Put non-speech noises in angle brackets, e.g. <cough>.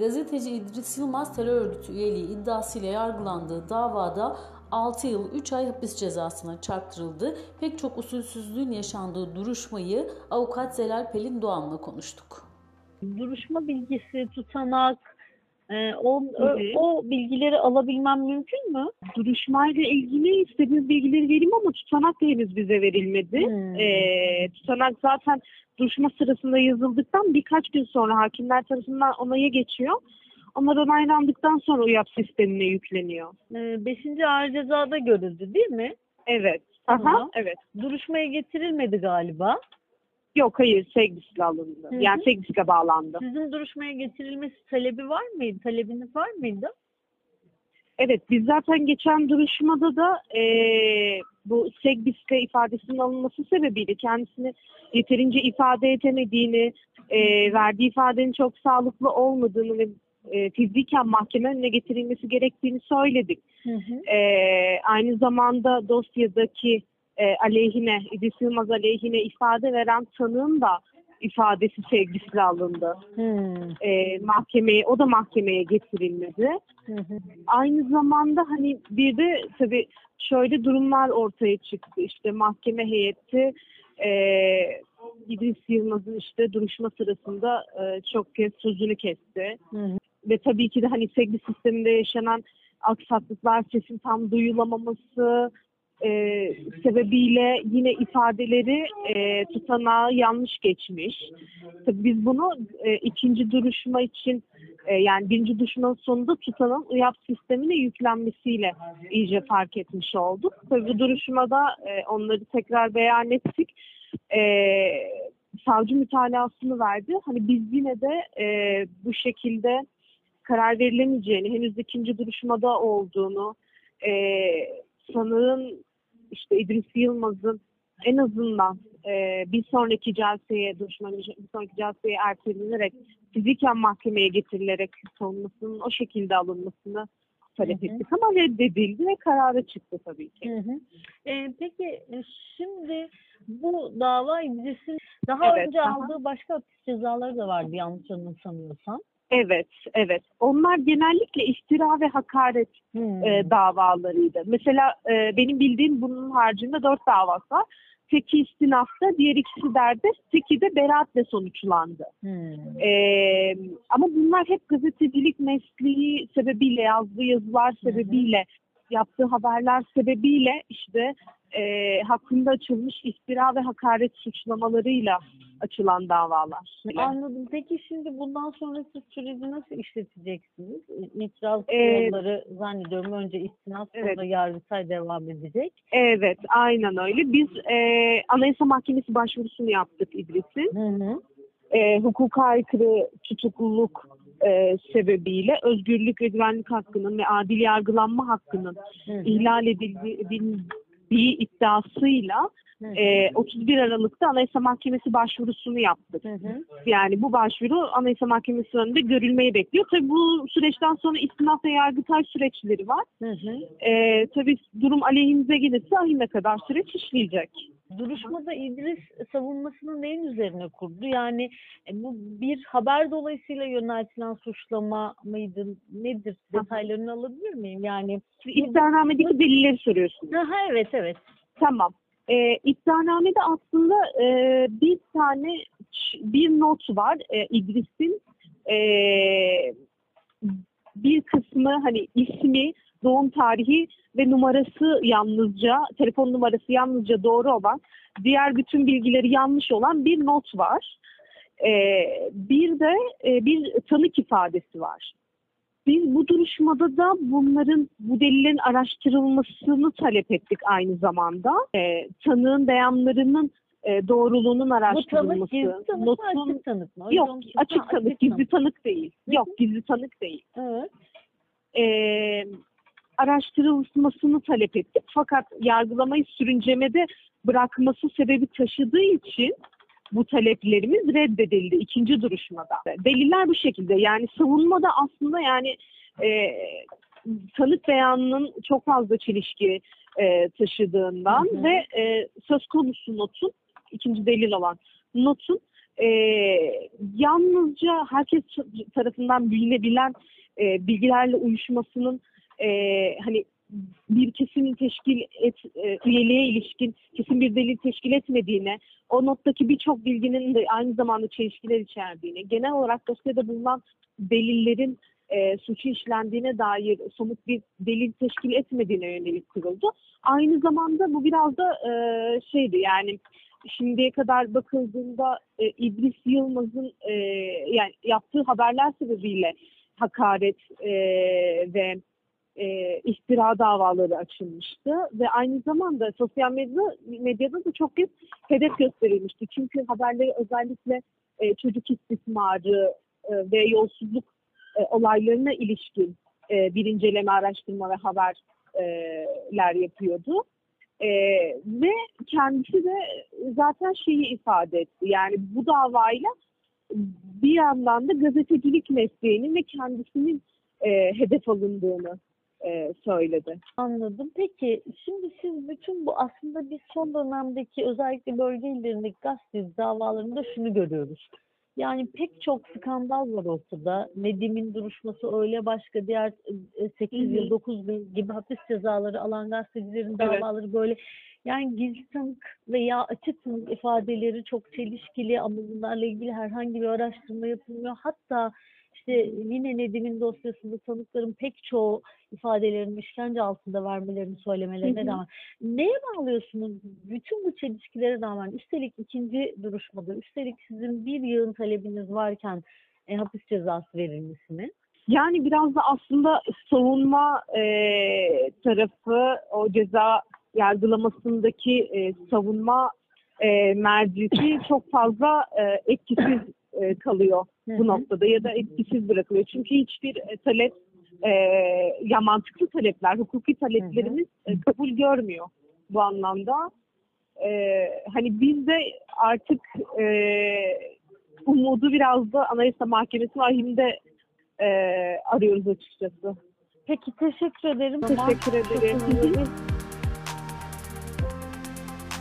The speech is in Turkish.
Gazeteci İdris Yılmaz terör örgütü üyeliği iddiasıyla yargılandığı davada 6 yıl 3 ay hapis cezasına çarptırıldı. Pek çok usulsüzlüğün yaşandığı duruşmayı avukat Zelal Pelin Doğan'la konuştuk. duruşma bilgisi, tutanak, e, o, hı. o bilgileri alabilmem mümkün mü? Duruşmayla ilgili istediğiniz bilgileri vereyim ama tutanak da henüz bize verilmedi. Hmm. Ee, tutanak zaten duruşma sırasında yazıldıktan birkaç gün sonra hakimler tarafından onaya geçiyor. Onlar onaylandıktan sonra UYAP sistemine yükleniyor. E, beşinci ağır cezada görüldü değil mi? Evet. Tamam. Aha, evet. Duruşmaya getirilmedi galiba. Yok hayır sevgisiyle alındı. Hı hı. Yani sevgisiyle bağlandı. Sizin duruşmaya getirilmesi talebi var mıydı? Talebiniz var mıydı? Evet biz zaten geçen duruşmada da eee bu Segbis'te ifadesinin alınması sebebiyle kendisini yeterince ifade edemediğini, eee, verdiği ifadenin çok sağlıklı olmadığını ve eee fiziken mahkeme önüne getirilmesi gerektiğini söyledik. Hı hı. Eee, aynı zamanda dosyadaki eee, aleyhine, İdris Yılmaz aleyhine ifade veren tanığın da ifadesi sevgisiyle alındı. Hmm. Eee, mahkemeye, o da mahkemeye getirilmedi. Hı. Aynı zamanda hani bir de tabii şöyle durumlar ortaya çıktı. İşte mahkeme heyeti eee İdris Yılmaz'ın işte duruşma sırasında eee, çok kez sözünü kesti. Hı. Ve tabii ki de hani sevgi sisteminde yaşanan aksaklıklar, sesin tam duyulamaması eee, sebebiyle yine ifadeleri eee tutanağı yanlış geçmiş. Tabii biz bunu eee, ikinci duruşma için e, yani birinci duruşmanın sonunda tutanın UYAP sistemine yüklenmesiyle iyice fark etmiş olduk. Tabii bu duruşmada e, onları tekrar beyan ettik. E, savcı mütalasını verdi. Hani biz yine de e, bu şekilde karar verilemeyeceğini, henüz ikinci duruşmada olduğunu, e, sanığın işte İdris Yılmaz'ın en azından e, bir sonraki celseye, duruşmanın bir sonraki celseye ertelenerek fiziken mahkemeye getirilerek savunmasının o şekilde alınmasını talep Hı hı. ettik ama reddedildi ve kararı çıktı tabii ki. Hı hı. E, peki e, şimdi bu dava İdris'in daha Evet, önce aha. aldığı başka hapis cezaları da vardı yanlış anımsamıyorsam. Evet, evet. Onlar genellikle iftira ve hakaret Hmm. e, davalarıydı. Mesela e, benim bildiğim bunun haricinde dört davası var. Teki istinafta, diğer ikisi derde, teki de beraatle sonuçlandı. Hmm. Ee, ama bunlar hep gazetecilik mesleği sebebiyle, yazdığı yazılar sebebiyle, yaptığı haberler sebebiyle işte e, hakkında açılmış iftira ve hakaret suçlamalarıyla açılan davalar. Anladım. Peki şimdi bundan sonrası süreci nasıl işleteceksiniz? İ- İtiraz Ee, yolları zannediyorum önce istinaf sonra evet. yargıtay devam edecek. Evet, aynen öyle. Biz e, Anayasa Mahkemesi başvurusunu yaptık İdris'in. Hı hı. e, hukuka aykırı tutukluluk e, sebebiyle özgürlük ve güvenlik hakkının ve adil yargılanma hakkının Hı hı. ihlal edildiği iddiasıyla. E, 31 Aralık'ta Anayasa Mahkemesi başvurusunu yaptık. Hı hı. Yani bu başvuru Anayasa Mahkemesi önünde görülmeyi bekliyor. Tabii bu süreçten sonra istinaf ve yargıtay süreçleri var. Hı hı. E, tabii durum aleyhimize gelirse ahime kadar süreç işleyecek. Duruşmada İdris savunmasını neyin üzerine kurdu? Yani e, bu bir haber dolayısıyla yöneltilen suçlama mıydı? Nedir? Detaylarını alabilir miyim? Yani İddianamedeki delilleri soruyorsunuz. Aha, evet evet. Tamam. Ee, iddianamede aslında e, bir tane bir not var e, İdris'in e, bir kısmı hani ismi, doğum tarihi ve numarası yalnızca, telefon numarası yalnızca doğru olan, diğer bütün bilgileri yanlış olan bir not var. Ee, bir de e, bir tanık ifadesi var. Biz bu duruşmada da bunların, bu delillerin araştırılmasını talep ettik aynı zamanda. Ee, tanığın beyanlarının e, doğruluğunun Bu tanık araştırılması. gizli tanık mı notun- açık tanık mı? Yok açık ha, tanık, gizli tanık değil. Hı hı. Yok gizli tanık değil. Evet. Ee, araştırılmasını talep ettik. Fakat yargılamayı sürüncemede bırakması sebebi taşıdığı için bu taleplerimiz reddedildi ikinci duruşmada. Deliller bu şekilde. Yani savunmada aslında yani e, tanık beyanının çok fazla çelişki e, taşıdığından Hı hı. ve e, söz konusu notun ikinci delil olan notun e, yalnızca herkes tarafından bilinebilen e, bilgilerle uyuşmasının e, hani bir kesimin teşkil et, e, üyeliğe ilişkin kesin bir delil teşkil etmediğine, o nottaki birçok bilginin de aynı zamanda çelişkiler içerdiğine, genel olarak dosyada bulunan delillerin e, suçu işlendiğine dair somut bir delil teşkil etmediğine yönelik kuruldu. Aynı zamanda bu biraz da e, şeydi yani şimdiye kadar bakıldığında e, İdris Yılmaz'ın e, yani yaptığı haberler sebebiyle hakaret e, ve e, iftira davaları açılmıştı ve aynı zamanda sosyal medya, medyada da çok kez hedef gösterilmişti. Çünkü haberleri özellikle e, çocuk istismarı e, ve yolsuzluk e, olaylarına ilişkin e, bir inceleme, araştırma ve haberler yapıyordu. E, ve kendisi de zaten şeyi ifade etti. Yani bu davayla bir yandan da gazetecilik mesleğinin ve kendisinin e, hedef alındığını e, söyledi. Anladım. Peki şimdi siz bütün bu aslında biz son dönemdeki özellikle bölge illerindeki gazeteci davalarında şunu görüyoruz. Yani pek çok skandal var ortada. Nedim'in duruşması öyle başka diğer 8 Hı hı. yıl 9 yıl gibi hapis cezaları alan gazetecilerin Evet. davaları böyle yani gizli tanık veya açık tanık ifadeleri çok çelişkili ama bunlarla ilgili herhangi bir araştırma yapılmıyor. Hatta işte yine Nedim'in dosyasında tanıkların pek çoğu ifadelerini işkence altında vermelerini söylemelerine rağmen. Neye bağlıyorsunuz? Bütün bu çelişkilere rağmen üstelik ikinci duruşmada üstelik sizin bir yığın talebiniz varken e, hapis cezası verilmesini? Yani biraz da aslında savunma e, tarafı o ceza yargılamasındaki e, savunma e, mercisi çok fazla e, etkisiz e, kalıyor bu hı. noktada ya da etkisiz bırakılıyor. Çünkü hiçbir e, talep e, ya mantıklı talepler, hukuki taleplerimiz e, kabul görmüyor bu anlamda. E, hani biz de artık e, umudu biraz da Anayasa Mahkemesi vahimde e, arıyoruz açıkçası. Peki teşekkür ederim. Teşekkür ederim. <laughs>